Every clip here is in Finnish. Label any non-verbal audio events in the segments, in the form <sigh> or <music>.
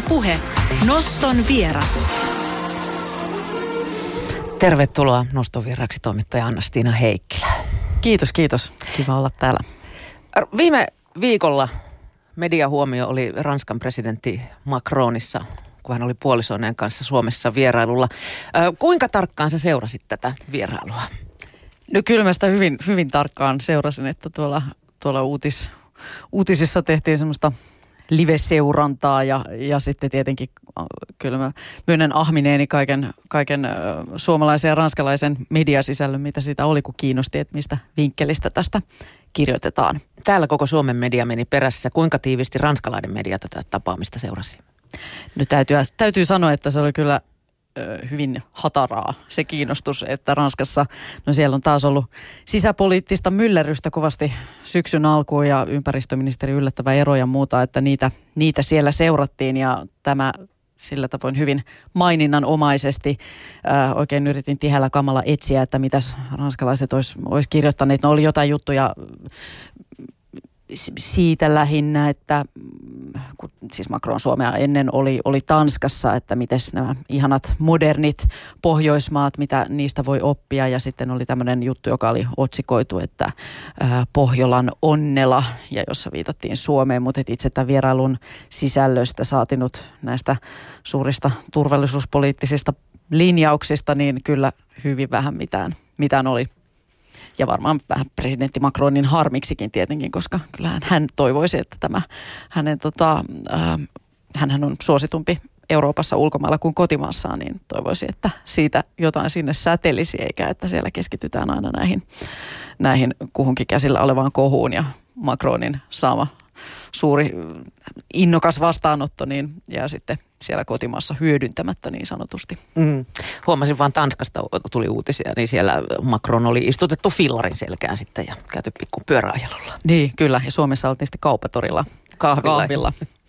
Ylepuhe Noston vieras. Tervetuloa Noston vieraksi toimittaja Anna-Stiina Heikkilä. Kiitos, kiitos. Kiva olla täällä. Viime viikolla mediahuomio oli Ranskan presidentti Macronissa, kun hän oli puolisoineen kanssa Suomessa vierailulla. Kuinka tarkkaan sä seurasit tätä vierailua? No kyllä mä sitä hyvin, hyvin tarkkaan seurasin, että tuolla, tuolla uutis, uutisissa tehtiin semmoista live-seurantaa ja, ja sitten tietenkin äh, kyllä mä myönnän ahmineeni kaiken, kaiken äh, suomalaisen ja ranskalaisen mediasisällön, mitä siitä oli, kun kiinnosti, että mistä vinkkelistä tästä kirjoitetaan. Täällä koko Suomen media meni perässä. Kuinka tiivisti ranskalainen media tätä tapaamista seurasi? No täytyy, täytyy sanoa, että se oli kyllä hyvin hataraa se kiinnostus, että Ranskassa, no siellä on taas ollut sisäpoliittista myllerrystä kovasti syksyn alkuun ja ympäristöministeri yllättävä ero ja muuta, että niitä, niitä siellä seurattiin ja tämä sillä tavoin hyvin maininnanomaisesti. Äh, oikein yritin tihällä kamalla etsiä, että mitä ranskalaiset olisi olis kirjoittaneet. No oli jotain juttuja siitä lähinnä, että kun siis Macron Suomea ennen oli, oli Tanskassa, että miten nämä ihanat modernit Pohjoismaat, mitä niistä voi oppia. Ja sitten oli tämmöinen juttu, joka oli otsikoitu, että Pohjolan onnela, ja jossa viitattiin Suomeen, mutta itse tämän vierailun sisällöstä saatinut näistä suurista turvallisuuspoliittisista linjauksista, niin kyllä hyvin vähän mitään, mitään oli ja varmaan vähän presidentti Macronin harmiksikin tietenkin, koska kyllähän hän toivoisi, että tämä hänen tota, äh, hän on suositumpi Euroopassa ulkomailla kuin kotimaassaan, niin toivoisi, että siitä jotain sinne sätelisi, eikä että siellä keskitytään aina näihin, näihin kuhunkin käsillä olevaan kohuun ja Macronin saama suuri innokas vastaanotto niin jää sitten siellä kotimaassa hyödyntämättä niin sanotusti. Mm. Huomasin vaan Tanskasta tuli uutisia, niin siellä Macron oli istutettu fillarin selkään sitten ja käyty pikku pyöräajelulla. Niin, kyllä. Ja Suomessa oltiin sitten kauppatorilla kahvilla. kahvilla. <laughs>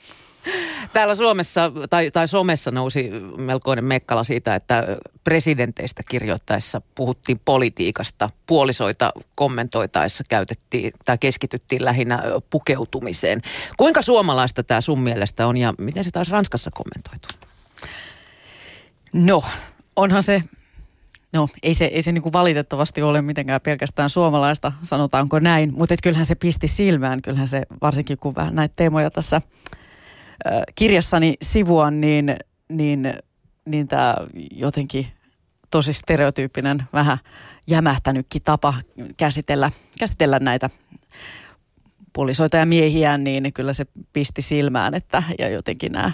Täällä Suomessa tai, tai somessa nousi melkoinen mekkala siitä, että presidenteistä kirjoittaessa puhuttiin politiikasta. Puolisoita kommentoitaessa käytettiin tai keskityttiin lähinnä pukeutumiseen. Kuinka suomalaista tämä sun mielestä on ja miten se taas Ranskassa kommentoitu? No, onhan se No ei se, ei se niin kuin valitettavasti ole mitenkään pelkästään suomalaista, sanotaanko näin, mutta kyllähän se pisti silmään, kyllähän se varsinkin kun vähän näitä teemoja tässä kirjassani sivua, niin, niin, niin tämä jotenkin tosi stereotyyppinen, vähän jämähtänytkin tapa käsitellä, käsitellä näitä puolisoita ja miehiä, niin kyllä se pisti silmään, että ja jotenkin nämä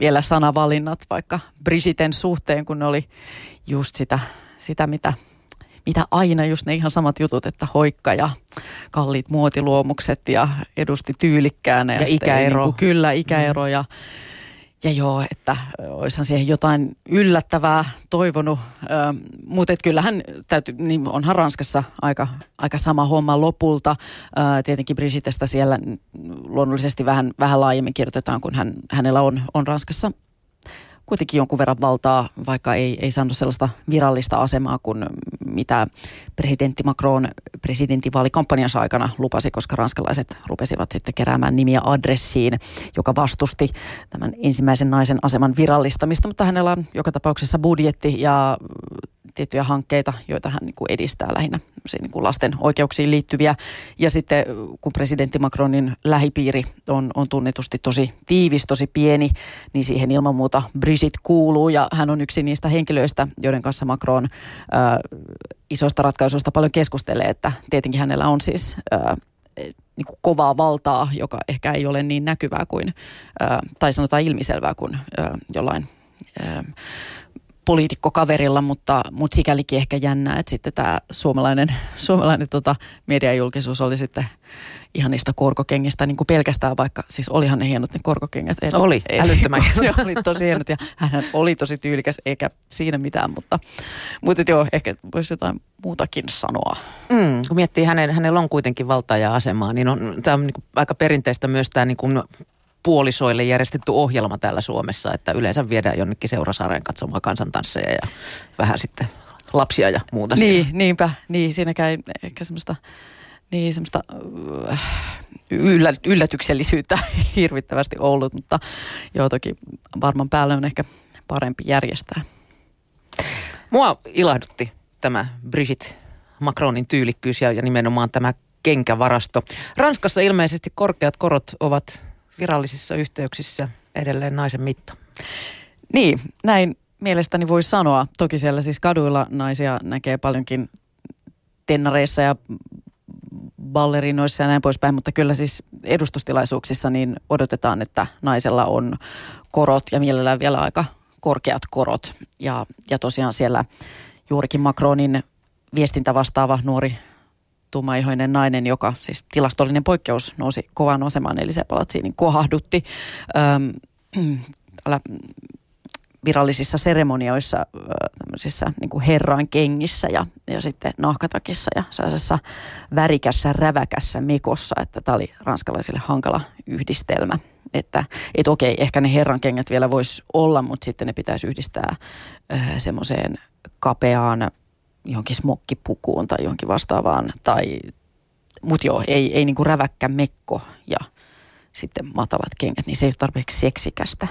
vielä sanavalinnat vaikka Brigitten suhteen, kun ne oli just sitä, sitä mitä, mitä aina just ne ihan samat jutut, että hoikka ja kalliit muotiluomukset ja edusti tyylikkäänä. Ja, ja ikäero. Niin kuin, kyllä, ikäero ja, ja joo, että olisihan siihen jotain yllättävää toivonut. Mutta kyllähän täytyy, niin onhan Ranskassa aika, aika sama homma lopulta. Ö, tietenkin Brigittestä siellä luonnollisesti vähän, vähän laajemmin kirjoitetaan, kun hän, hänellä on, on Ranskassa kuitenkin jonkun verran valtaa, vaikka ei, ei saanut sellaista virallista asemaa kuin mitä presidentti Macron presidentinvaalikampanjansa aikana lupasi, koska ranskalaiset rupesivat sitten keräämään nimiä adressiin, joka vastusti tämän ensimmäisen naisen aseman virallistamista, mutta hänellä on joka tapauksessa budjetti ja tiettyjä hankkeita, joita hän niin kuin edistää lähinnä niin kuin lasten oikeuksiin liittyviä. Ja sitten kun presidentti Macronin lähipiiri on, on tunnetusti tosi tiivis, tosi pieni, niin siihen ilman muuta Brigitte kuuluu ja hän on yksi niistä henkilöistä, joiden kanssa Macron ää, isoista ratkaisuista paljon keskustelee, että tietenkin hänellä on siis ää, niin kuin kovaa valtaa, joka ehkä ei ole niin näkyvää kuin, ää, tai sanotaan ilmiselvää kuin ää, jollain ää, poliitikkokaverilla, mutta, mutta sikälikin ehkä jännää, että sitten tämä suomalainen, <laughs> suomalainen tota, mediajulkisuus oli sitten ihan niistä korkokengistä niin kuin pelkästään, vaikka siis olihan ne hienot ne korkokengät. En, oli, en, älyttömän <laughs> Ne oli tosi hienot ja hän oli tosi tyylikäs, eikä siinä mitään, mutta, mutta joo, ehkä voisi jotain muutakin sanoa. Mm, kun miettii, hänen, hänellä on kuitenkin valtaa ja asemaa, niin on, tämä on niin aika perinteistä myös tämä niin kuin puolisoille järjestetty ohjelma täällä Suomessa, että yleensä viedään jonnekin seurasaareen katsomaan kansantansseja ja vähän sitten lapsia ja muuta. Niin, siellä. niinpä. Niin, siinäkään ehkä semmoista niin semmoista äh, yllä, yllätyksellisyyttä <laughs> hirvittävästi ollut, mutta joo toki varmaan päälle on ehkä parempi järjestää. Mua ilahdutti tämä Brigitte Macronin tyylikkyys ja, ja nimenomaan tämä kenkävarasto. Ranskassa ilmeisesti korkeat korot ovat virallisissa yhteyksissä edelleen naisen mitta. Niin, näin mielestäni voi sanoa. Toki siellä siis kaduilla naisia näkee paljonkin tennareissa ja ballerinoissa ja näin poispäin, mutta kyllä siis edustustilaisuuksissa niin odotetaan, että naisella on korot ja mielellään vielä aika korkeat korot. Ja, ja tosiaan siellä juurikin Macronin viestintä vastaava nuori tummaihoinen nainen, joka siis tilastollinen poikkeus nousi kovaan asemaan, eli se niin kohahdutti öm, <clears throat> virallisissa seremonioissa tämmöisissä niin kuin herran kengissä ja, ja sitten nahkatakissa ja sellaisessa värikässä, räväkässä mekossa, että tämä oli ranskalaisille hankala yhdistelmä. Että et okei, ehkä ne herran kengät vielä voisi olla, mutta sitten ne pitäisi yhdistää äh, semmoiseen kapeaan johonkin smokkipukuun tai johonkin vastaavaan. Tai, mutta joo, ei, ei niinku räväkkä mekko ja sitten matalat kengät, niin se ei ole tarpeeksi seksikästä.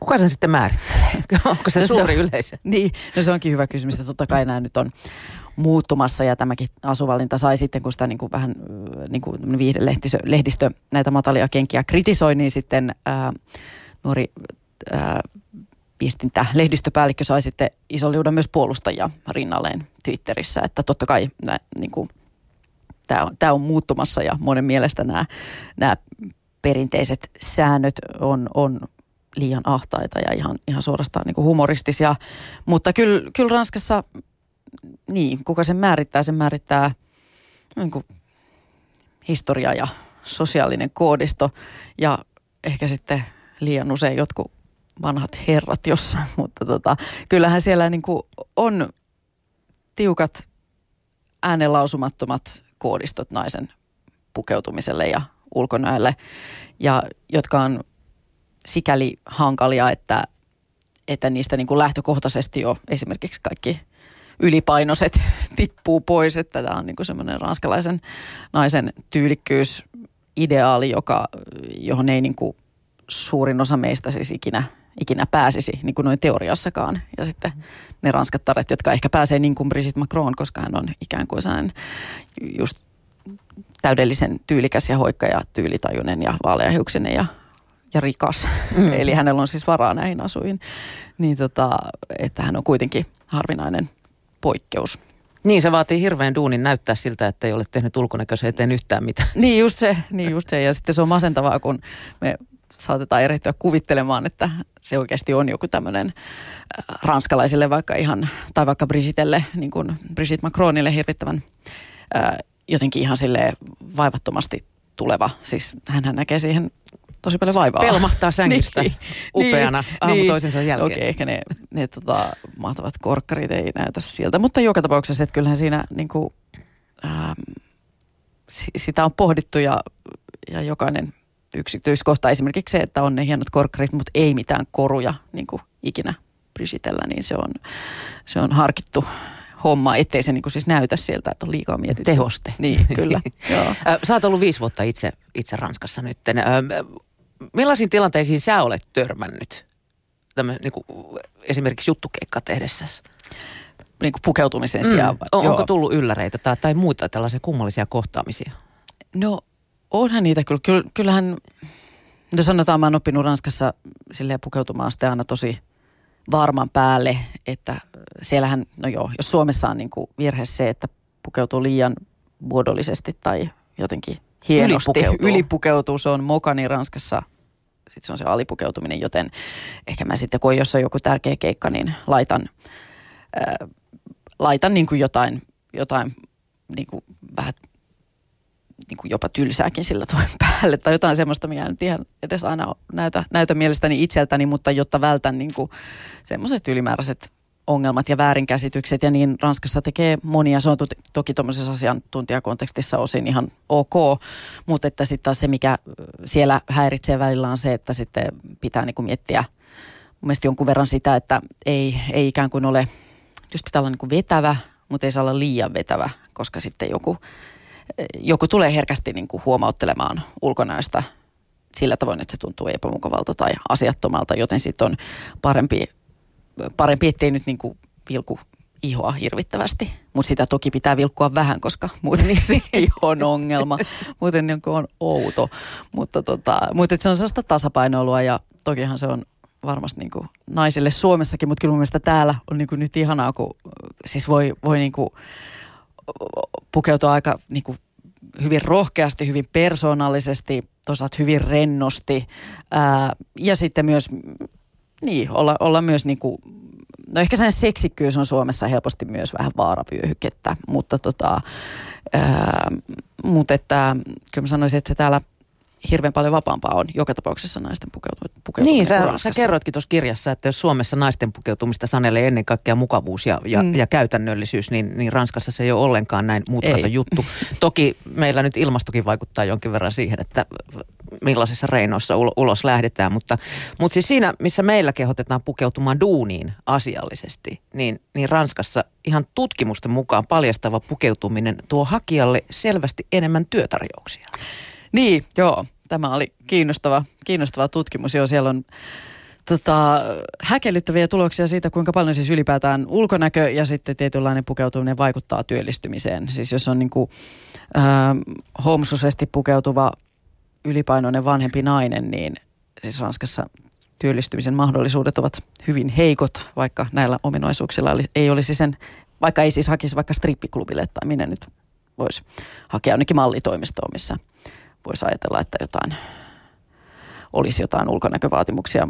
Kuka sen sitten määrittelee? <laughs> Onko se, no suuri se on, yleisö? Niin, no se onkin hyvä kysymys. Totta kai nämä nyt on muuttumassa ja tämäkin asuvalinta sai sitten, kun sitä niin kuin vähän niin kuin viihdelehdistö lehdistö näitä matalia kenkiä kritisoi, niin sitten ää, nuori ää, viestintä lehdistöpäällikkö sai sitten iso liudan myös puolustajia rinnalleen Twitterissä, että totta kai niin kuin, tämä on, tämä on muuttumassa ja monen mielestä nämä, nämä perinteiset säännöt on, on liian ahtaita ja ihan, ihan suorastaan niin kuin humoristisia. Mutta kyllä, kyllä Ranskassa, niin, kuka sen määrittää, sen määrittää niin kuin historia ja sosiaalinen koodisto ja ehkä sitten liian usein jotkut vanhat herrat jossain, <laughs> mutta tota, kyllähän siellä niin kuin on tiukat äänenlausumattomat koodistot naisen pukeutumiselle ja ulkonäölle, ja jotka on sikäli hankalia, että, että niistä niin kuin lähtökohtaisesti jo esimerkiksi kaikki ylipainoiset <laughs> tippuu pois, että tämä on niin kuin semmoinen ranskalaisen naisen tyylikkyys ideaali, joka, johon ei niin kuin suurin osa meistä siis ikinä, ikinä pääsisi, niin kuin noin teoriassakaan. Ja sitten ne ranskattaret, jotka ehkä pääsee niin kuin Brigitte Macron, koska hän on ikään kuin sellainen just täydellisen tyylikäs ja hoikka ja tyylitajuinen ja vaaleahiuksinen ja ja rikas. Mm. Eli hänellä on siis varaa näihin asuihin. Niin tota, että hän on kuitenkin harvinainen poikkeus. Niin, se vaatii hirveän duunin näyttää siltä, että ei ole tehnyt ulkonäköisen eteen yhtään mitään. Niin just se, niin just se. Ja sitten se on masentavaa, kun me saatetaan erehtyä kuvittelemaan, että se oikeasti on joku tämmöinen äh, ranskalaisille vaikka ihan, tai vaikka Brigitelle, niin kuin Brigitte Macronille hirvittävän äh, jotenkin ihan sille vaivattomasti tuleva. Siis hän näkee siihen tosi paljon vaivaa. Pelmahtaa <laughs> sängystä niin, upeana niin, aamu niin, toisensa jälkeen. Okei, okay, ehkä ne, ne tota, mahtavat korkkarit ei näytä siltä. Mutta joka tapauksessa, että kyllähän siinä niin kuin, ähm, sitä on pohdittu ja, ja jokainen yksityiskohta, esimerkiksi se, että on ne hienot korkkarit, mutta ei mitään koruja niin kuin ikinä Brigitellä, niin se on, se on harkittu homma, ettei se niinku siis näytä siltä, että on liikaa mietitty. Tehoste. Niin, kyllä. <laughs> Joo. Sä oot ollut viisi vuotta itse, itse Ranskassa nyt millaisiin tilanteisiin sä olet törmännyt Tämmö, niin kuin, esimerkiksi juttukeikka tehdessäsi? Niin kuin pukeutumisen mm. sijaan? On, onko tullut ylläreitä tai, tai muita tällaisia kummallisia kohtaamisia? No onhan niitä kyllä. Kyllähän, no sanotaan, mä oon oppinut Ranskassa silleen pukeutumaan sitten aina tosi varman päälle, että siellähän, no joo, jos Suomessa on niin kuin virhe se, että pukeutuu liian muodollisesti tai jotenkin hienosti. Ylipukeutuu. Se on mokani Ranskassa sitten se on se alipukeutuminen, joten ehkä mä sitten, kun on jossain joku tärkeä keikka, niin laitan, ää, laitan niin kuin jotain, jotain niin kuin vähän niin kuin jopa tylsääkin sillä tuen <laughs> päälle tai jotain semmoista, mikä nyt ihan edes aina näytä, näytä mielestäni itseltäni, mutta jotta vältän niin semmoiset ylimääräiset ongelmat ja väärinkäsitykset ja niin Ranskassa tekee monia. Se on toki tuommoisessa asiantuntijakontekstissa osin ihan ok, mutta että sitten taas se, mikä siellä häiritsee välillä on se, että sitten pitää niin kuin miettiä mun mielestä jonkun verran sitä, että ei, ei ikään kuin ole, just pitää olla niin kuin vetävä, mutta ei saa olla liian vetävä, koska sitten joku joku tulee herkästi niin kuin huomauttelemaan ulkonäöstä sillä tavoin, että se tuntuu epämukavalta tai asiattomalta, joten sitten on parempi, parempi ettei nyt niin kuin vilku ihoa hirvittävästi. Mutta sitä toki pitää vilkkua vähän, koska muuten niin <laughs> se on ongelma. Muuten niin on outo. Mutta, tota, mutta se on sellaista tasapainoilua ja tokihan se on varmasti niin kuin naisille Suomessakin, mutta kyllä mun mielestä täällä on niin kuin nyt ihanaa, kun siis voi, voi niin kuin pukeutua aika niin kuin hyvin rohkeasti, hyvin persoonallisesti, toisaalta hyvin rennosti ää, ja sitten myös niin, olla, olla myös niin kuin, no ehkä sen seksikkyys on Suomessa helposti myös vähän vaaravyöhykettä, mutta tota, ää, mutta että kyllä mä sanoisin, että se täällä – hirveän paljon vapaampaa on joka tapauksessa naisten pukeutuminen. Niin, sä, sä kerroitkin tuossa kirjassa, että jos Suomessa naisten pukeutumista sanelee ennen kaikkea mukavuus ja, ja, mm. ja käytännöllisyys, niin, niin Ranskassa se ei ole ollenkaan näin mutkaton juttu. Toki meillä nyt ilmastokin vaikuttaa jonkin verran siihen, että millaisissa reinoissa ulos lähdetään, mutta, mutta siis siinä, missä meillä kehotetaan pukeutumaan duuniin asiallisesti, niin, niin Ranskassa ihan tutkimusten mukaan paljastava pukeutuminen tuo hakijalle selvästi enemmän työtarjouksia. Niin, joo. Tämä oli kiinnostava, kiinnostava tutkimus. Joo, siellä on tota, häkellyttäviä tuloksia siitä, kuinka paljon siis ylipäätään ulkonäkö ja sitten tietynlainen pukeutuminen vaikuttaa työllistymiseen. Siis jos on niin kuin, äh, pukeutuva ylipainoinen vanhempi nainen, niin siis Ranskassa työllistymisen mahdollisuudet ovat hyvin heikot, vaikka näillä ominaisuuksilla ei olisi sen, vaikka ei siis hakisi vaikka strippiklubille tai minne nyt voisi hakea jonnekin mallitoimistoon, missä – voisi ajatella, että jotain olisi jotain ulkonäkövaatimuksia,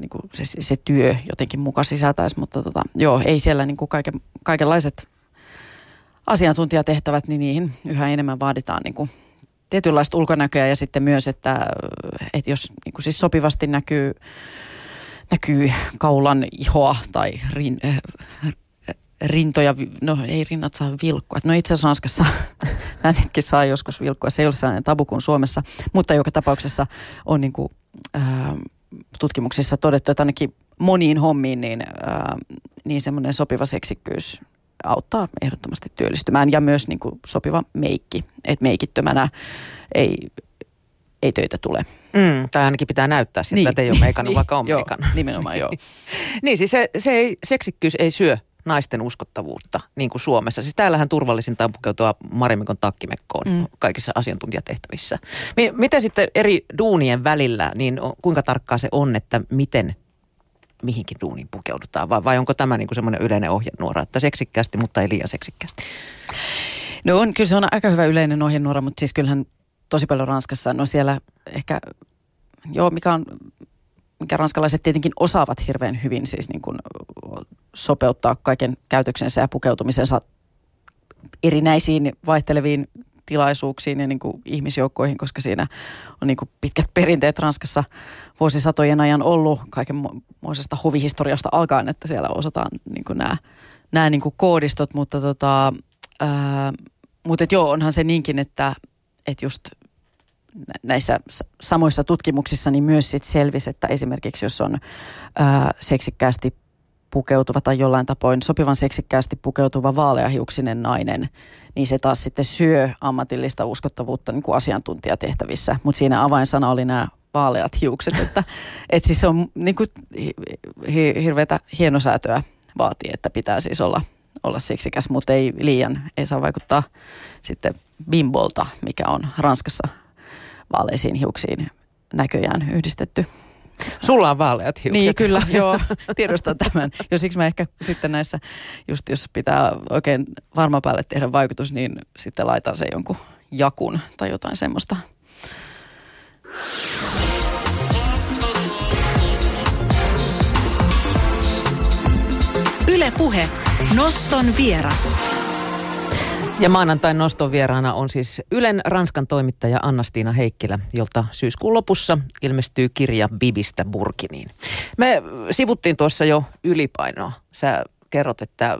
niin kuin se, se työ jotenkin mukaan sisältäisi, mutta tota, joo, ei siellä niin kuin kaiken, kaikenlaiset asiantuntijatehtävät, niin niihin yhä enemmän vaaditaan niin kuin tietynlaista ulkonäköä ja sitten myös, että, että jos niin kuin siis sopivasti näkyy, näkyy kaulan ihoa tai rin, rintoja, no ei rinnat saa vilkkua. No itse asiassa Ranskassa <laughs> näinkin saa joskus vilkkua. Se ei ole sellainen tabu kuin Suomessa, mutta joka tapauksessa on niin kuin, ää, tutkimuksissa todettu, että ainakin moniin hommiin niin, ää, niin semmoinen sopiva seksikkyys auttaa ehdottomasti työllistymään ja myös niin kuin sopiva meikki, että meikittömänä ei, ei töitä tule. Mm, tai ainakin pitää näyttää siltä, niin. että ei ole meikannut, niin, <laughs> vaikka on joo, meikannut. Nimenomaan joo. <laughs> niin siis se, se ei, seksikkyys ei syö naisten uskottavuutta, niin kuin Suomessa. Siis täällähän turvallisinta on pukeutua Marimikon takkimekkoon mm. kaikissa asiantuntijatehtävissä. Miten sitten eri duunien välillä, niin kuinka tarkkaa se on, että miten mihinkin duuniin pukeudutaan? Vai, vai onko tämä niin kuin semmoinen yleinen ohjenuora, että seksikkäästi, mutta ei liian seksikkäästi? No on, kyllä se on aika hyvä yleinen ohjenuora, mutta siis kyllähän tosi paljon Ranskassa, no siellä ehkä, joo, mikä on mikä ranskalaiset tietenkin osaavat hirveän hyvin siis niin kuin sopeuttaa kaiken käytöksensä ja pukeutumisensa erinäisiin vaihteleviin tilaisuuksiin ja niin kuin ihmisjoukkoihin, koska siinä on niin kuin pitkät perinteet Ranskassa vuosisatojen ajan ollut. Kaikenmoisesta hovihistoriasta alkaen, että siellä osataan niin kuin nämä, nämä niin kuin koodistot, mutta tota, ää, mutta et joo, onhan se niinkin, että, että just näissä samoissa tutkimuksissa niin myös sit selvisi, että esimerkiksi jos on ää, seksikkäästi pukeutuva tai jollain tapoin sopivan seksikkäästi pukeutuva vaaleahiuksinen nainen, niin se taas sitten syö ammatillista uskottavuutta niin kuin asiantuntijatehtävissä. Mutta siinä avainsana oli nämä vaaleat hiukset, että <laughs> et siis se on niin kuin, hi, hirveätä hienosäätöä vaatii, että pitää siis olla, olla seksikäs, mutta ei liian, ei saa vaikuttaa sitten bimbolta, mikä on Ranskassa vaaleisiin hiuksiin näköjään yhdistetty. Sulla on vaaleat hiukset. Niin, kyllä, joo, tiedostan tämän. Jo siksi mä ehkä sitten näissä, just jos pitää oikein varma päälle tehdä vaikutus, niin sitten laitan se jonkun jakun tai jotain semmoista. Yle Puhe. Noston vieras. Ja maanantain noston vieraana on siis Ylen Ranskan toimittaja Annastiina Heikkilä, jolta syyskuun lopussa ilmestyy kirja Bibistä Burkiniin. Me sivuttiin tuossa jo ylipainoa. Sä kerrot, että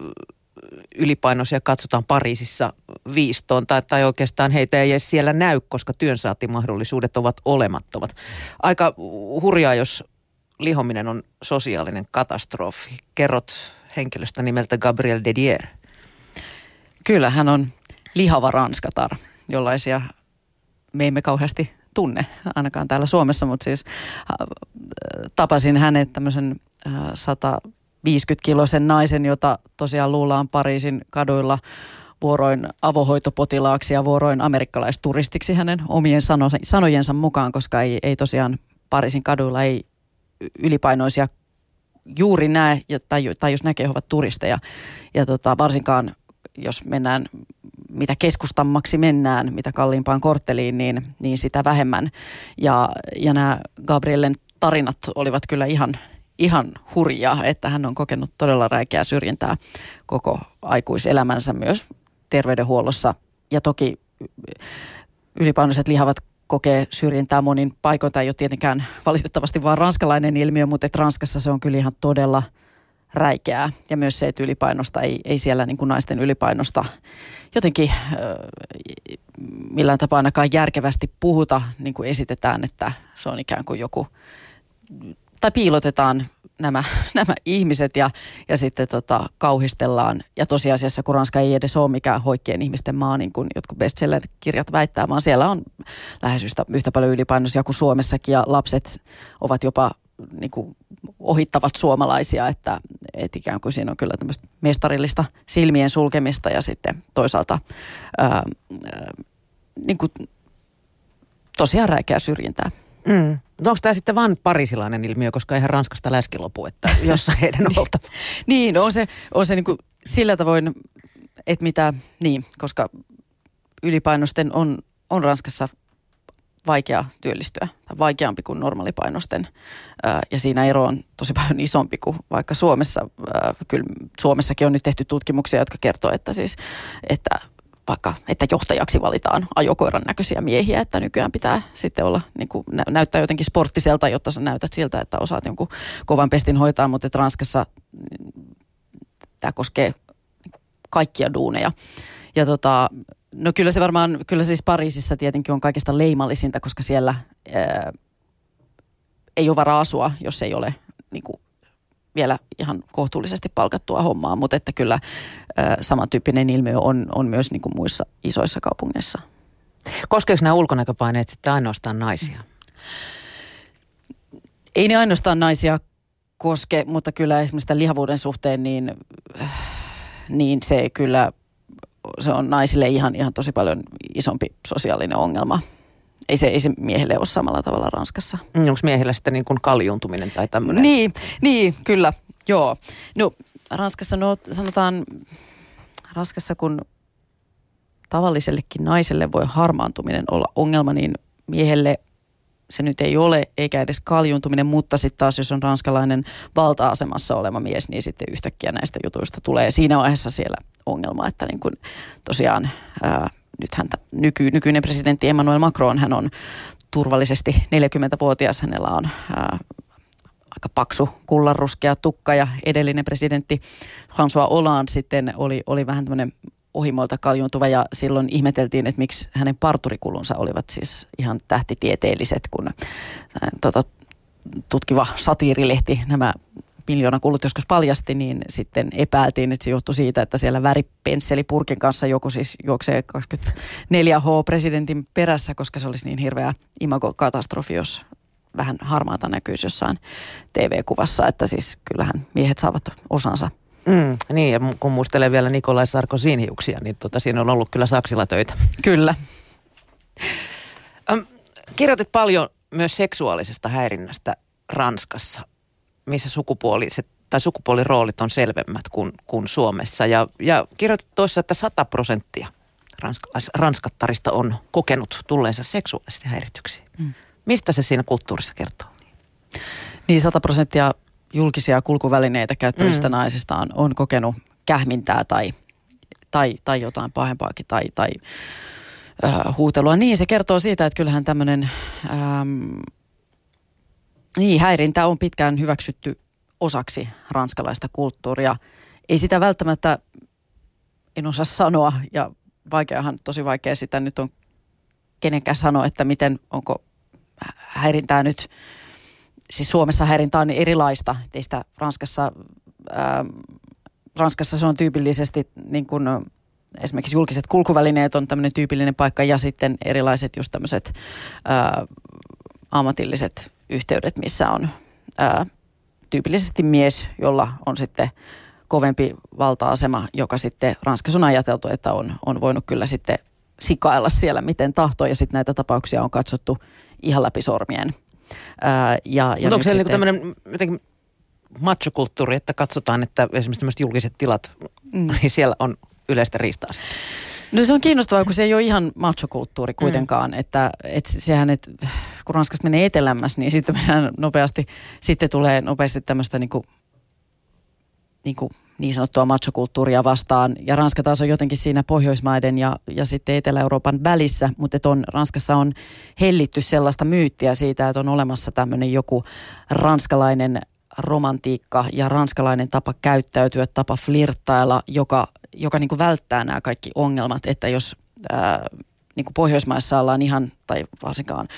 ylipainoisia katsotaan Pariisissa viistoon tai, tai oikeastaan heitä ei edes siellä näy, koska työnsaatimahdollisuudet ovat olemattomat. Aika hurjaa, jos lihominen on sosiaalinen katastrofi. Kerrot henkilöstä nimeltä Gabriel Dedier. Kyllä, hän on lihava ranskatar. jollaisia me emme kauheasti tunne, ainakaan täällä Suomessa, mutta siis tapasin hänet tämmöisen 150-kilosen naisen, jota tosiaan luullaan Pariisin kaduilla vuoroin avohoitopotilaaksi ja vuoroin amerikkalaisturistiksi hänen omien sano, sanojensa mukaan, koska ei, ei tosiaan Pariisin kaduilla ei ylipainoisia juuri näe, tai, tai jos näkee, he ovat turisteja. Ja tota, varsinkaan jos mennään, mitä keskustammaksi mennään, mitä kalliimpaan kortteliin, niin, niin sitä vähemmän. Ja, ja nämä Gabriellen tarinat olivat kyllä ihan, ihan hurjaa, että hän on kokenut todella räikeää syrjintää koko aikuiselämänsä myös terveydenhuollossa. Ja toki ylipainoiset lihavat kokee syrjintää monin paikoin. Tämä ei ole tietenkään valitettavasti vaan ranskalainen ilmiö, mutta Ranskassa se on kyllä ihan todella räikeää. Ja myös se, että ylipainosta ei, ei siellä niin kuin naisten ylipainosta jotenkin äh, millään tapaa ainakaan järkevästi puhuta, niin kuin esitetään, että se on ikään kuin joku, tai piilotetaan nämä, <laughs> nämä ihmiset ja, ja sitten tota, kauhistellaan. Ja tosiasiassa, kun Ranska ei edes ole mikään hoikkien ihmisten maa, niin kuin jotkut bestseller-kirjat väittää, vaan siellä on lähes yhtä, yhtä paljon ylipainoisia kuin Suomessakin ja lapset ovat jopa niin kuin ohittavat suomalaisia, että, että ikään kuin siinä on kyllä tämmöistä mestarillista silmien sulkemista ja sitten toisaalta ää, ää, niin kuin tosiaan räikeä syrjintää. Mm. No onko tämä sitten vain parisilainen ilmiö, koska eihän Ranskasta läski lopu, että <laughs> jossain heidän on oltava. niin, on se, on se niin kuin sillä tavoin, että mitä, niin, koska ylipainosten on, on Ranskassa vaikea työllistyä, tai vaikeampi kuin normaalipainosten. Ja siinä ero on tosi paljon isompi kuin vaikka Suomessa. Kyllä Suomessakin on nyt tehty tutkimuksia, jotka kertoo, että siis, että vaikka, että johtajaksi valitaan ajokoiran näköisiä miehiä, että nykyään pitää sitten olla, niin kuin, näyttää jotenkin sporttiselta, jotta sä näytät siltä, että osaat jonkun kovan pestin hoitaa, mutta että Ranskassa mm, tämä koskee kaikkia duuneja. Ja tota, no kyllä se varmaan, kyllä siis Pariisissa tietenkin on kaikista leimallisinta, koska siellä ää, ei ole varaa asua, jos ei ole niin kuin, vielä ihan kohtuullisesti palkattua hommaa, mutta että kyllä ää, samantyyppinen ilmiö on, on myös niin kuin muissa isoissa kaupungeissa. Koskeeko nämä ulkonäköpaineet sitten ainoastaan naisia? Ei ne ainoastaan naisia koske, mutta kyllä esimerkiksi tämän lihavuuden suhteen niin, niin se kyllä se on naisille ihan, ihan tosi paljon isompi sosiaalinen ongelma ei se, ei se miehelle ole samalla tavalla Ranskassa. Mm, Onko miehellä sitten niin kuin kaljuuntuminen tai tämmöinen? Niin, niin, kyllä, joo. No Ranskassa, no sanotaan, Ranskassa kun tavallisellekin naiselle voi harmaantuminen olla ongelma, niin miehelle se nyt ei ole, eikä edes kaljuntuminen, mutta sitten taas jos on ranskalainen valta-asemassa oleva mies, niin sitten yhtäkkiä näistä jutuista tulee siinä vaiheessa siellä ongelma, että niin kun tosiaan ää, nythän nyky, nykyinen presidentti Emmanuel Macron, hän on turvallisesti 40-vuotias, hänellä on ää, aika paksu kullanruskea tukka ja edellinen presidentti François Hollande sitten oli, oli vähän tämmöinen ohimoilta kaljuntuva ja silloin ihmeteltiin, että miksi hänen parturikulunsa olivat siis ihan tähtitieteelliset, kun ää, tota, tutkiva satiirilehti nämä miljoona kulut joskus paljasti, niin sitten epäiltiin, että se johtui siitä, että siellä väripensseli-purkin kanssa joku siis juoksee 24H presidentin perässä, koska se olisi niin hirveä imagokatastrofi, jos vähän harmaata näkyisi jossain TV-kuvassa, että siis kyllähän miehet saavat osansa. Mm, niin, ja kun muistelee vielä Nikolai Sarkozyn hiuksia, niin tota, siinä on ollut kyllä saksilla töitä. Kyllä. Kirjoitit paljon myös seksuaalisesta häirinnästä Ranskassa missä sukupuoliset tai sukupuoliroolit on selvemmät kuin, kuin Suomessa. Ja, ja kirjoitit tuossa, että 100 prosenttia ranskattarista on kokenut tulleensa seksuaalisesti häirityksi. Mm. Mistä se siinä kulttuurissa kertoo? Niin 100 prosenttia julkisia kulkuvälineitä käyttävistä mm. naisista on, on kokenut kähmintää tai, tai, tai jotain pahempaakin tai, tai äh, huutelua. Niin, se kertoo siitä, että kyllähän tämmöinen ähm, niin, häirintä on pitkään hyväksytty osaksi ranskalaista kulttuuria. Ei sitä välttämättä, en osaa sanoa, ja vaikeahan, tosi vaikea sitä nyt on kenenkään sanoa, että miten, onko häirintää nyt, siis Suomessa häirintää on erilaista, ei sitä Ranskassa, ää, Ranskassa se on tyypillisesti niin kuin esimerkiksi julkiset kulkuvälineet on tämmöinen tyypillinen paikka ja sitten erilaiset just tämmöiset ää, ammatilliset yhteydet, missä on ää, tyypillisesti mies, jolla on sitten kovempi valta-asema, joka sitten Ranskassa on ajateltu, että on, on voinut kyllä sitten sikailla siellä miten tahtoo ja sitten näitä tapauksia on katsottu ihan läpi sormien. Ää, ja, ja onko se niinku sitten... tämmöinen jotenkin machokulttuuri, että katsotaan, että esimerkiksi tämmöiset julkiset tilat, mm. <laughs> niin siellä on yleistä riistaa sitten? No se on kiinnostavaa, kun se ei ole ihan machokulttuuri kuitenkaan, mm. että, että sehän, että kun Ranskasta menee etelämmäs, niin sitten mennään nopeasti, sitten tulee nopeasti tämmöistä niin kuin, niin kuin niin sanottua machokulttuuria vastaan. Ja Ranska taas on jotenkin siinä Pohjoismaiden ja, ja sitten Etelä-Euroopan välissä, mutta on, Ranskassa on hellitty sellaista myyttiä siitä, että on olemassa tämmöinen joku ranskalainen romantiikka ja ranskalainen tapa käyttäytyä, tapa flirttailla, joka, joka niin kuin välttää nämä kaikki ongelmat, että jos ää, niin kuin Pohjoismaissa ollaan ihan, tai varsinkaan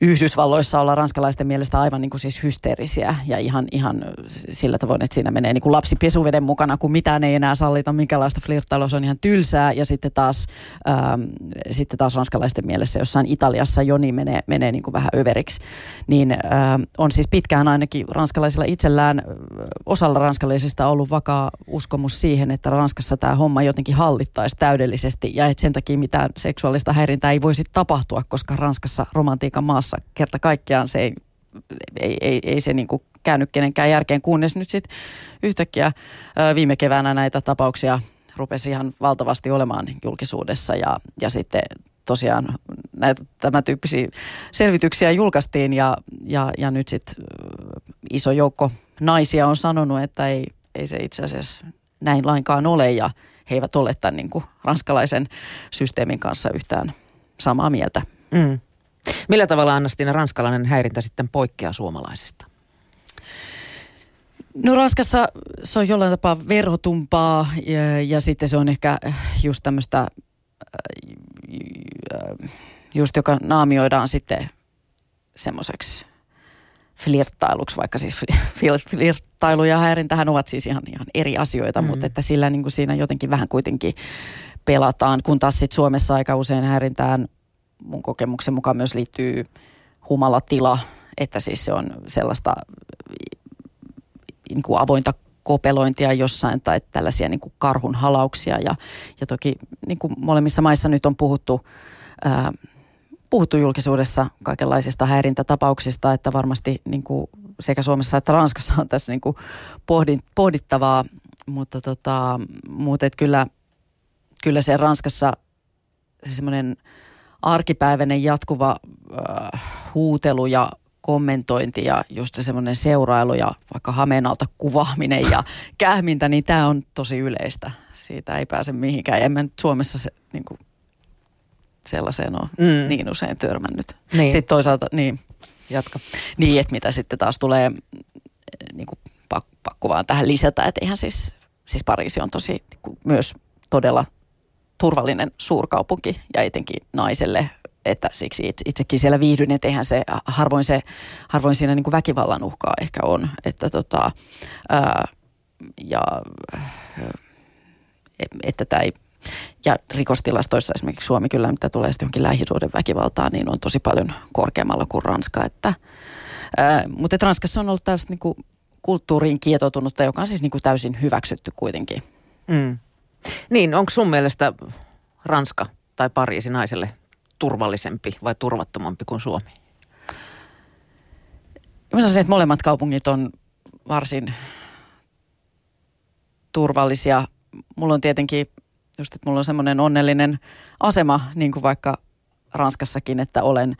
Yhdysvalloissa olla ranskalaisten mielestä aivan niin kuin siis hysteerisiä ja ihan, ihan sillä tavoin, että siinä menee niin kuin lapsi pesuveden mukana, kun mitään ei enää sallita, minkälaista flirttailua, se on ihan tylsää. Ja sitten taas, ähm, sitten taas ranskalaisten mielessä jossain Italiassa joni menee, menee niin kuin vähän överiksi, niin ähm, on siis pitkään ainakin ranskalaisilla itsellään, osalla ranskalaisista ollut vakaa uskomus siihen, että Ranskassa tämä homma jotenkin hallittaisi täydellisesti ja että sen takia mitään seksuaalista häirintää ei voisi tapahtua, koska Ranskassa romantiikan maassa kanssa kerta kaikkiaan se ei, ei, ei, ei se niin kuin käynyt kenenkään järkeen, kunnes nyt sitten yhtäkkiä viime keväänä näitä tapauksia rupesi ihan valtavasti olemaan julkisuudessa ja, ja sitten tosiaan näitä tämän tyyppisiä selvityksiä julkaistiin ja, ja, ja nyt sitten iso joukko naisia on sanonut, että ei, ei se itse asiassa näin lainkaan ole ja he eivät ole tämän niin kuin ranskalaisen systeemin kanssa yhtään samaa mieltä. Mm. Millä tavalla Annastina ranskalainen häirintä sitten poikkeaa suomalaisesta? No Ranskassa se on jollain tapaa verhotumpaa ja, ja sitten se on ehkä just tämmöistä, äh, just joka naamioidaan sitten semmoiseksi flirttailuksi, vaikka siis flirttailu ja häirintähän ovat siis ihan, ihan eri asioita, mm. mutta että sillä niin kuin siinä jotenkin vähän kuitenkin pelataan, kun taas sitten Suomessa aika usein häirintään mun kokemuksen mukaan myös liittyy humalatila, että siis se on sellaista niin kuin avointa kopelointia jossain tai tällaisia niin kuin karhun halauksia. Ja, ja toki niin kuin molemmissa maissa nyt on puhuttu, ää, puhuttu julkisuudessa kaikenlaisista häirintätapauksista, että varmasti niin kuin sekä Suomessa että Ranskassa on tässä niin kuin pohdin, pohdittavaa, mutta, tota, mutta et kyllä, kyllä se Ranskassa se semmoinen – arkipäiväinen jatkuva äh, huutelu ja kommentointi ja just se semmoinen seurailu ja vaikka hameenalta kuvaaminen ja <laughs> kähmintä, niin tämä on tosi yleistä. Siitä ei pääse mihinkään. En mä nyt Suomessa se, niin kuin, sellaiseen ole mm. niin usein törmännyt. Niin. Sitten toisaalta, niin. Jatka. Niin, että mitä sitten taas tulee, niin kuin pakko vaan tähän lisätä, että eihän siis, siis Pariisi on tosi niin kuin, myös todella turvallinen suurkaupunki ja etenkin naiselle, että siksi itsekin siellä viihdyn, että eihän se, harvoin, se, harvoin siinä niin kuin väkivallan uhkaa ehkä on, että tota, ää, ja että tämä ei, ja rikostilastoissa esimerkiksi Suomi kyllä, mitä tulee sitten johonkin lähisuuden väkivaltaan, niin on tosi paljon korkeammalla kuin Ranska, että, ää, mutta että Ranskassa on ollut tällaista niin kuin kulttuuriin kietoutunutta, joka on siis niin kuin täysin hyväksytty kuitenkin. Mm. Niin, onko sun mielestä Ranska tai Pariisi naiselle turvallisempi vai turvattomampi kuin Suomi? Mä sanoisin, että molemmat kaupungit on varsin turvallisia. Mulla on tietenkin just, että mulla on semmoinen onnellinen asema, niin kuin vaikka Ranskassakin, että olen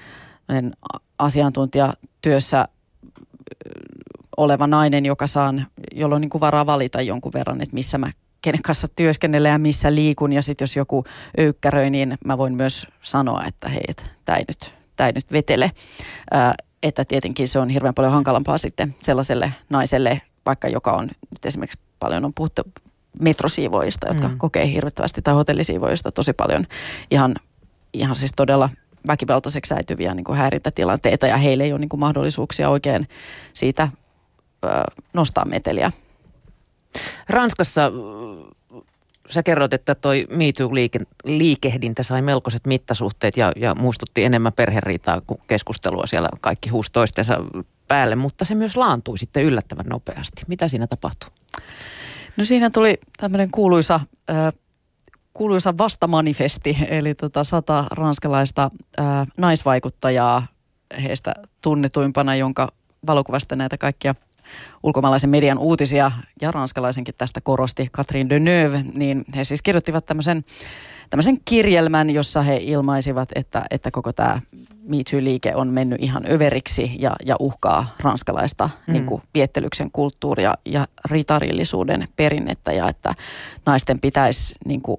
asiantuntija työssä oleva nainen, joka saan, jolloin niin kuin varaa valita jonkun verran, että missä mä kenen kanssa työskennellä ja missä liikun. Ja sitten jos joku öykkäröi, niin mä voin myös sanoa, että hei, tämä ei nyt, tää ei nyt vetele. Ää, että tietenkin se on hirveän paljon hankalampaa sitten sellaiselle naiselle, vaikka joka on nyt esimerkiksi paljon on puhuttu metrosiivoista, jotka mm. kokee hirvittävästi, tai hotellisiivoista tosi paljon ihan, ihan siis todella väkivaltaiseksi äityviä niin kuin häirintätilanteita, ja heille ei ole niin kuin mahdollisuuksia oikein siitä ö, nostaa meteliä Ranskassa sä kerrot, että toi MeToo-liikehdintä sai melkoiset mittasuhteet ja, ja muistutti enemmän perheriitaa kuin keskustelua siellä kaikki huus toistensa päälle, mutta se myös laantui sitten yllättävän nopeasti. Mitä siinä tapahtui? No siinä tuli tämmöinen kuuluisa, äh, kuuluisa vastamanifesti, eli tota sata ranskalaista äh, naisvaikuttajaa, heistä tunnetuimpana, jonka valokuvasta näitä kaikkia ulkomaalaisen median uutisia ja ranskalaisenkin tästä korosti Catherine Deneuve, niin he siis kirjoittivat tämmöisen, tämmöisen kirjelmän, jossa he ilmaisivat, että, että koko tämä Me liike on mennyt ihan överiksi ja, ja uhkaa ranskalaista mm. niin kuin, viettelyksen kulttuuria ja ritarillisuuden perinnettä ja että naisten pitäisi niin kuin,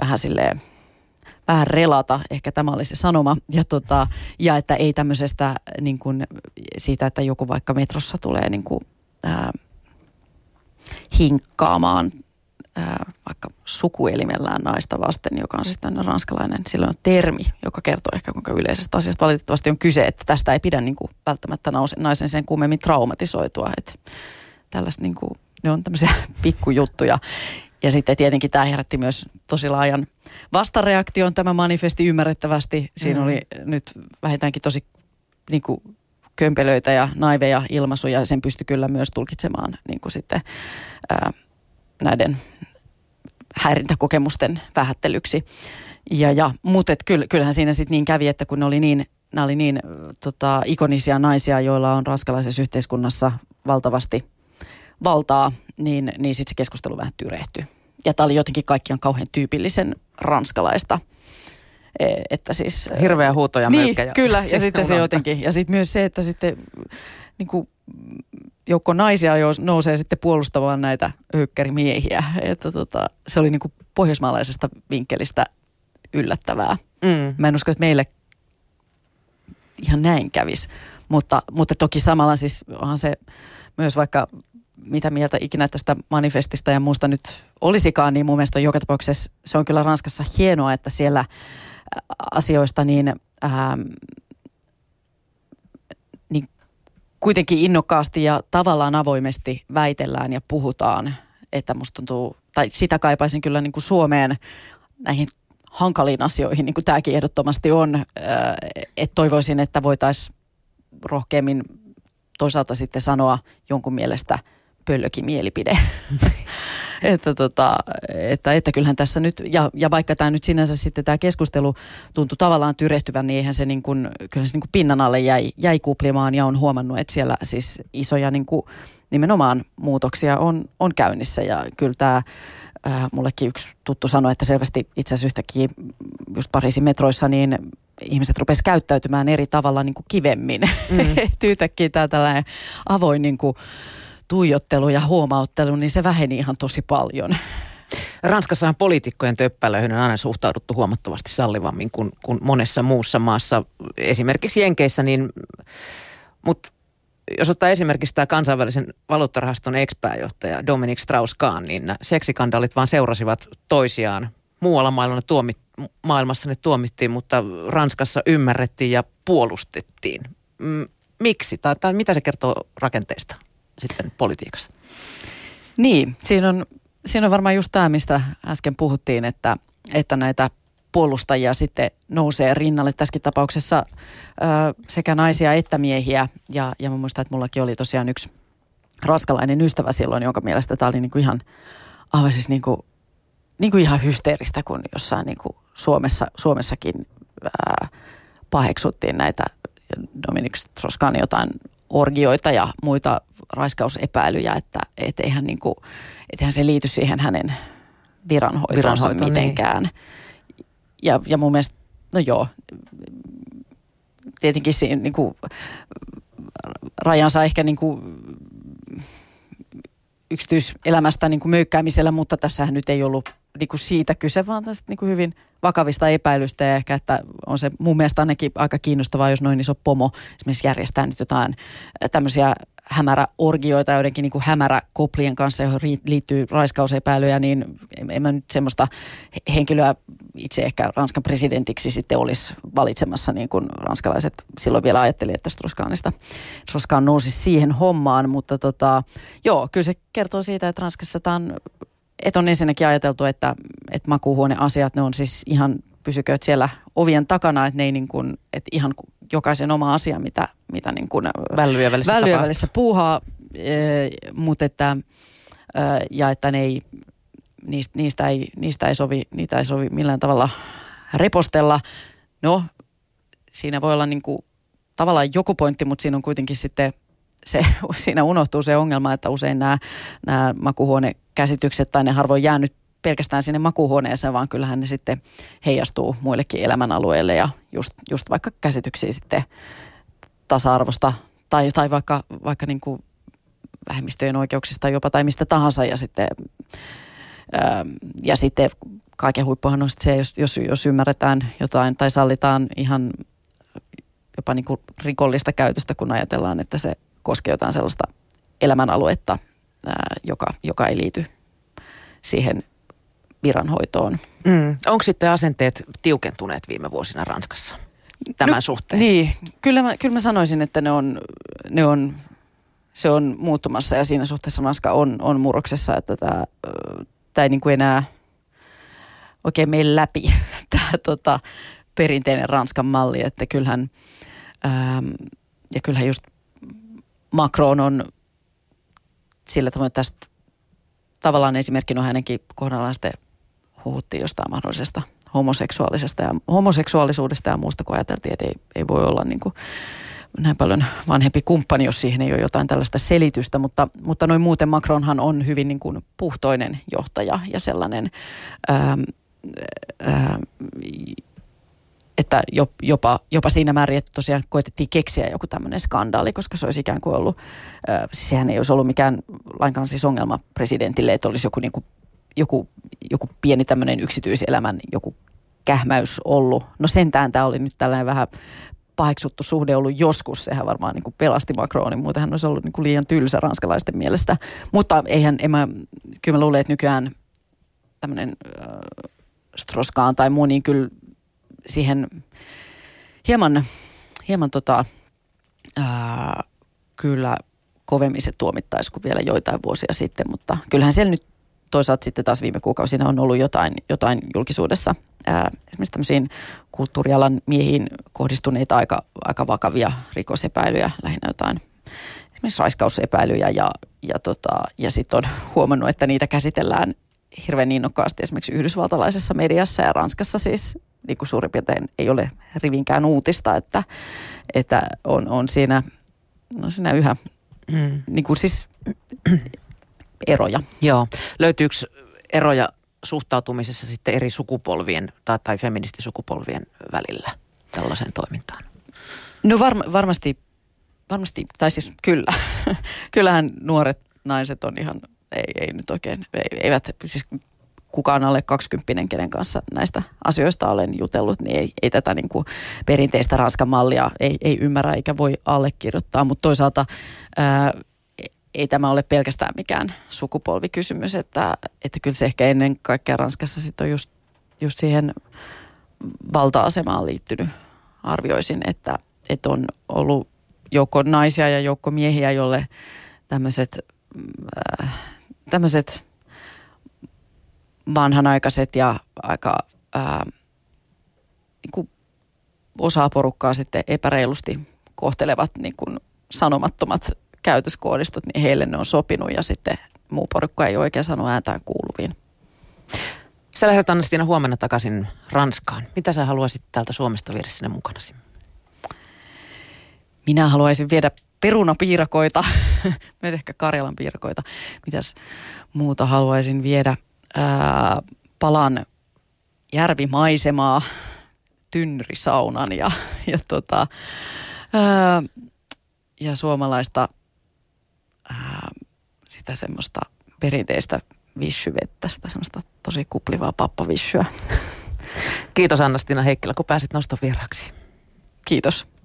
vähän silleen vähän relata, ehkä tämä oli se sanoma, ja, tota, ja että ei tämmöisestä niin kuin, siitä, että joku vaikka metrossa tulee niin kuin, ää, hinkkaamaan ää, vaikka sukuelimellään naista vasten, joka on siis tämmöinen ranskalainen, silloin termi, joka kertoo ehkä kuinka yleisestä asiasta valitettavasti on kyse, että tästä ei pidä niin kuin, välttämättä naisen sen kummemmin traumatisoitua, että tällaista niin kuin, ne on tämmöisiä <laughs> pikkujuttuja. Ja sitten tietenkin tämä herätti myös tosi laajan vastareaktion tämä manifesti ymmärrettävästi. Siinä mm. oli nyt vähintäänkin tosi niin kuin, kömpelöitä ja naiveja ilmaisuja. Sen pystyi kyllä myös tulkitsemaan niin kuin sitten, ää, näiden häirintäkokemusten vähättelyksi. Ja, ja, mutta kyllähän siinä sitten niin kävi, että kun ne oli niin, nämä oli niin tota, ikonisia naisia, joilla on raskalaisessa yhteiskunnassa valtavasti valtaa, niin, niin sitten se keskustelu vähän tyrehtyi. Ja tämä oli jotenkin kaikkiaan kauhean tyypillisen ranskalaista. E, että siis, e, Hirveä huuto ja niin, ja kyllä, ja <laughs> sitten se jotenkin. Ja sitten myös se, että sitten niin kuin, joukko naisia nousee sitten puolustamaan näitä hökkärimiehiä. Että tota, se oli niin kuin pohjoismaalaisesta vinkkelistä yllättävää. Mm. Mä en usko, että meille ihan näin kävisi. Mutta, mutta toki samalla siis onhan se myös vaikka mitä mieltä ikinä tästä manifestista ja muusta nyt olisikaan, niin mun mielestä on joka tapauksessa se on kyllä Ranskassa hienoa, että siellä asioista niin, ähm, niin kuitenkin innokkaasti ja tavallaan avoimesti väitellään ja puhutaan, että musta tuntuu, tai sitä kaipaisin kyllä niin kuin Suomeen näihin hankaliin asioihin, niin kuin tämäkin ehdottomasti on, äh, että toivoisin, että voitaisiin rohkeammin toisaalta sitten sanoa jonkun mielestä – pöllökin mielipide. <laughs> että, tota, että, että kyllähän tässä nyt, ja, ja vaikka tämä nyt sinänsä sitten tämä keskustelu tuntui tavallaan tyrehtyvän, niin eihän se niin kuin, kyllä se niin kuin pinnan alle jäi, jäi kuplimaan ja on huomannut, että siellä siis isoja niin kuin, nimenomaan muutoksia on, on käynnissä ja kyllä tämä äh, mullekin yksi tuttu sanoi, että selvästi itse asiassa yhtäkkiä just Pariisin metroissa niin ihmiset rupesivat käyttäytymään eri tavalla niin kuin kivemmin. Mm. <laughs> Yhtäkkiä tämä tällainen avoin niin kuin, tuijottelu ja huomauttelu, niin se väheni ihan tosi paljon. Ranskassahan poliitikkojen töppälöihin on aina suhtauduttu huomattavasti sallivammin kuin, kuin monessa muussa maassa, esimerkiksi Jenkeissä, niin, mutta jos ottaa esimerkiksi tämä kansainvälisen valuuttarahaston ex-pääjohtaja Dominic Strauss-Kahn, niin seksikandaalit vaan seurasivat toisiaan. Muualla maailmassa, tuomit, maailmassa ne tuomittiin, mutta Ranskassa ymmärrettiin ja puolustettiin. Miksi? Tai, tai mitä se kertoo rakenteista? Sitten politiikassa? Niin, siinä on, siinä on varmaan just tämä, mistä äsken puhuttiin, että, että näitä puolustajia sitten nousee rinnalle. Tässäkin tapauksessa ö, sekä naisia että miehiä. Ja, ja mä muistan, että mullakin oli tosiaan yksi raskalainen ystävä silloin, jonka mielestä tämä oli niinku ihan, aivan siis niinku, niinku ihan hysteeristä, kun jossain niinku Suomessa, Suomessakin ää, paheksuttiin näitä Dominik Stroskan jotain orgioita ja muita raiskausepäilyjä, että et eihän, niin kuin, eihän se liity siihen hänen viranhoitoonsa Viranhoito, niin. mitenkään. Niin. Ja, ja mun mielestä, no joo, tietenkin siinä niin kuin, rajansa ehkä niin kuin, yksityiselämästä niin kuin möykkäämisellä, mutta tässähän nyt ei ollut niin kuin siitä kyse, vaan tästä niin kuin hyvin vakavista epäilystä ja ehkä, että on se mun mielestä ainakin aika kiinnostavaa, jos noin iso pomo esimerkiksi järjestää nyt jotain tämmöisiä hämäräorgioita joidenkin niin kuin hämäräkoplien kanssa, johon liittyy raiskausepäilyjä, niin en mä nyt semmoista henkilöä itse ehkä Ranskan presidentiksi sitten olisi valitsemassa, niin kuin ranskalaiset silloin vielä ajatteli, että Strauss-Kahnista nousi siihen hommaan, mutta tota, joo, kyllä se kertoo siitä, että Ranskassa tämä on että on ensinnäkin ajateltu, että, että makuuhuoneasiat, ne on siis ihan pysykööt siellä ovien takana, että ne ei niin kuin, että ihan jokaisen oma asia, mitä, mitä niin kuin vällyä välissä, vällyä välissä puuhaa, e, mutta että, e, ja että ne ei, niistä, niistä, ei, niistä ei sovi, niitä ei sovi millään tavalla repostella. No, siinä voi olla niin kuin, tavallaan joku pointti, mutta siinä on kuitenkin sitten se, <laughs> siinä unohtuu se ongelma, että usein nämä, nämä makuhuonekäsitykset tai ne harvoin jäänyt pelkästään sinne makuuhuoneeseen, vaan kyllähän ne sitten heijastuu muillekin elämänalueille ja just, just vaikka käsityksiä sitten tasa-arvosta tai, tai vaikka, vaikka niin kuin vähemmistöjen oikeuksista jopa tai mistä tahansa ja sitten, ää, ja sitten kaiken huippuhan on se, jos, jos, jos ymmärretään jotain tai sallitaan ihan jopa niin kuin rikollista käytöstä, kun ajatellaan, että se koskee jotain sellaista elämänaluetta, ää, joka, joka ei liity siihen viranhoitoon. Mm. Onko sitten asenteet tiukentuneet viime vuosina Ranskassa tämän no, suhteen? Niin, kyllä mä, kyllä mä sanoisin, että ne on, ne on, se on muuttumassa ja siinä suhteessa Ranska on, on murroksessa, että tämä, tämä ei niin kuin enää oikein mene läpi <laughs> tämä tota, perinteinen Ranskan malli, että kyllähän, ähm, ja kyllähän just Macron on sillä tavoin tästä tavallaan esimerkkinä hänenkin kohdallaan sitten huhuttiin jostain mahdollisesta homoseksuaalisesta ja homoseksuaalisuudesta ja muusta, kun ajateltiin, että ei, ei voi olla niin kuin näin paljon vanhempi kumppani, jos siihen ei ole jotain tällaista selitystä, mutta, mutta noin muuten Macronhan on hyvin niin kuin puhtoinen johtaja ja sellainen, ää, ää, että jopa, jopa siinä määrin, että tosiaan koitettiin keksiä joku tämmöinen skandaali, koska se olisi ikään kuin ollut, ää, sehän ei olisi ollut mikään lainkaan siis ongelma presidentille, että olisi joku niin kuin joku, joku pieni tämmöinen yksityiselämän joku kähmäys ollut. No sentään tämä oli nyt tällainen vähän paheksuttu suhde ollut joskus. Sehän varmaan niin kuin pelasti Macronin, muuten hän olisi ollut niin kuin liian tylsä ranskalaisten mielestä. Mutta eihän, en mä, kyllä mä luulen, että nykyään tämmöinen äh, Stroskaan tai muu, niin kyllä siihen hieman, hieman tota, äh, kyllä kovemmin se tuomittaisi kuin vielä joitain vuosia sitten, mutta kyllähän siellä nyt toisaalta sitten taas viime kuukausina on ollut jotain, jotain julkisuudessa. Ää, esimerkiksi tämmöisiin kulttuurialan miehiin kohdistuneita aika, aika vakavia rikosepäilyjä, lähinnä jotain esimerkiksi raiskausepäilyjä ja, ja, tota, ja sitten on huomannut, että niitä käsitellään hirveän innokkaasti esimerkiksi yhdysvaltalaisessa mediassa ja Ranskassa siis niin kuin suurin piirtein ei ole rivinkään uutista, että, että on, on siinä, no siinä yhä mm. niin kuin siis eroja. Joo. Löytyykö eroja suhtautumisessa sitten eri sukupolvien tai, tai feministisukupolvien välillä tällaiseen toimintaan? No varma, varmasti, varmasti, tai siis kyllä. <laughs> Kyllähän nuoret naiset on ihan, ei, ei nyt oikein, eivät, siis kukaan alle 20 kenen kanssa näistä asioista olen jutellut, niin ei, ei tätä niin kuin perinteistä ranskan mallia ei, ei ymmärrä eikä voi allekirjoittaa, mutta toisaalta ää, ei tämä ole pelkästään mikään sukupolvikysymys, että, että kyllä se ehkä ennen kaikkea Ranskassa sitten on just, just siihen valta-asemaan liittynyt. Arvioisin, että, että on ollut joukko naisia ja joukko miehiä, jolle tämmöiset äh, tämmöiset vanhanaikaiset ja aika ää, niin kuin osaa porukkaa sitten epäreilusti kohtelevat niin kuin sanomattomat käytöskoodistot, niin heille ne on sopinut ja sitten muu porukka ei oikein sano ääntään kuuluviin. Sä lähdet Anna-Stiina huomenna takaisin Ranskaan. Mitä sä haluaisit täältä Suomesta viedä sinne mukanasi? Minä haluaisin viedä perunapiirakoita, <laughs> myös ehkä Karjalan piirakoita. Mitäs muuta haluaisin viedä? Ää, palan järvimaisemaa, tynnyrisaunan ja, ja, tota, ää, ja suomalaista ää, sitä semmoista perinteistä vissyvettä, sitä semmoista tosi kuplivaa pappavissyä. Kiitos Anna-Stina Heikkilä, kun pääsit noston vieraksi. Kiitos.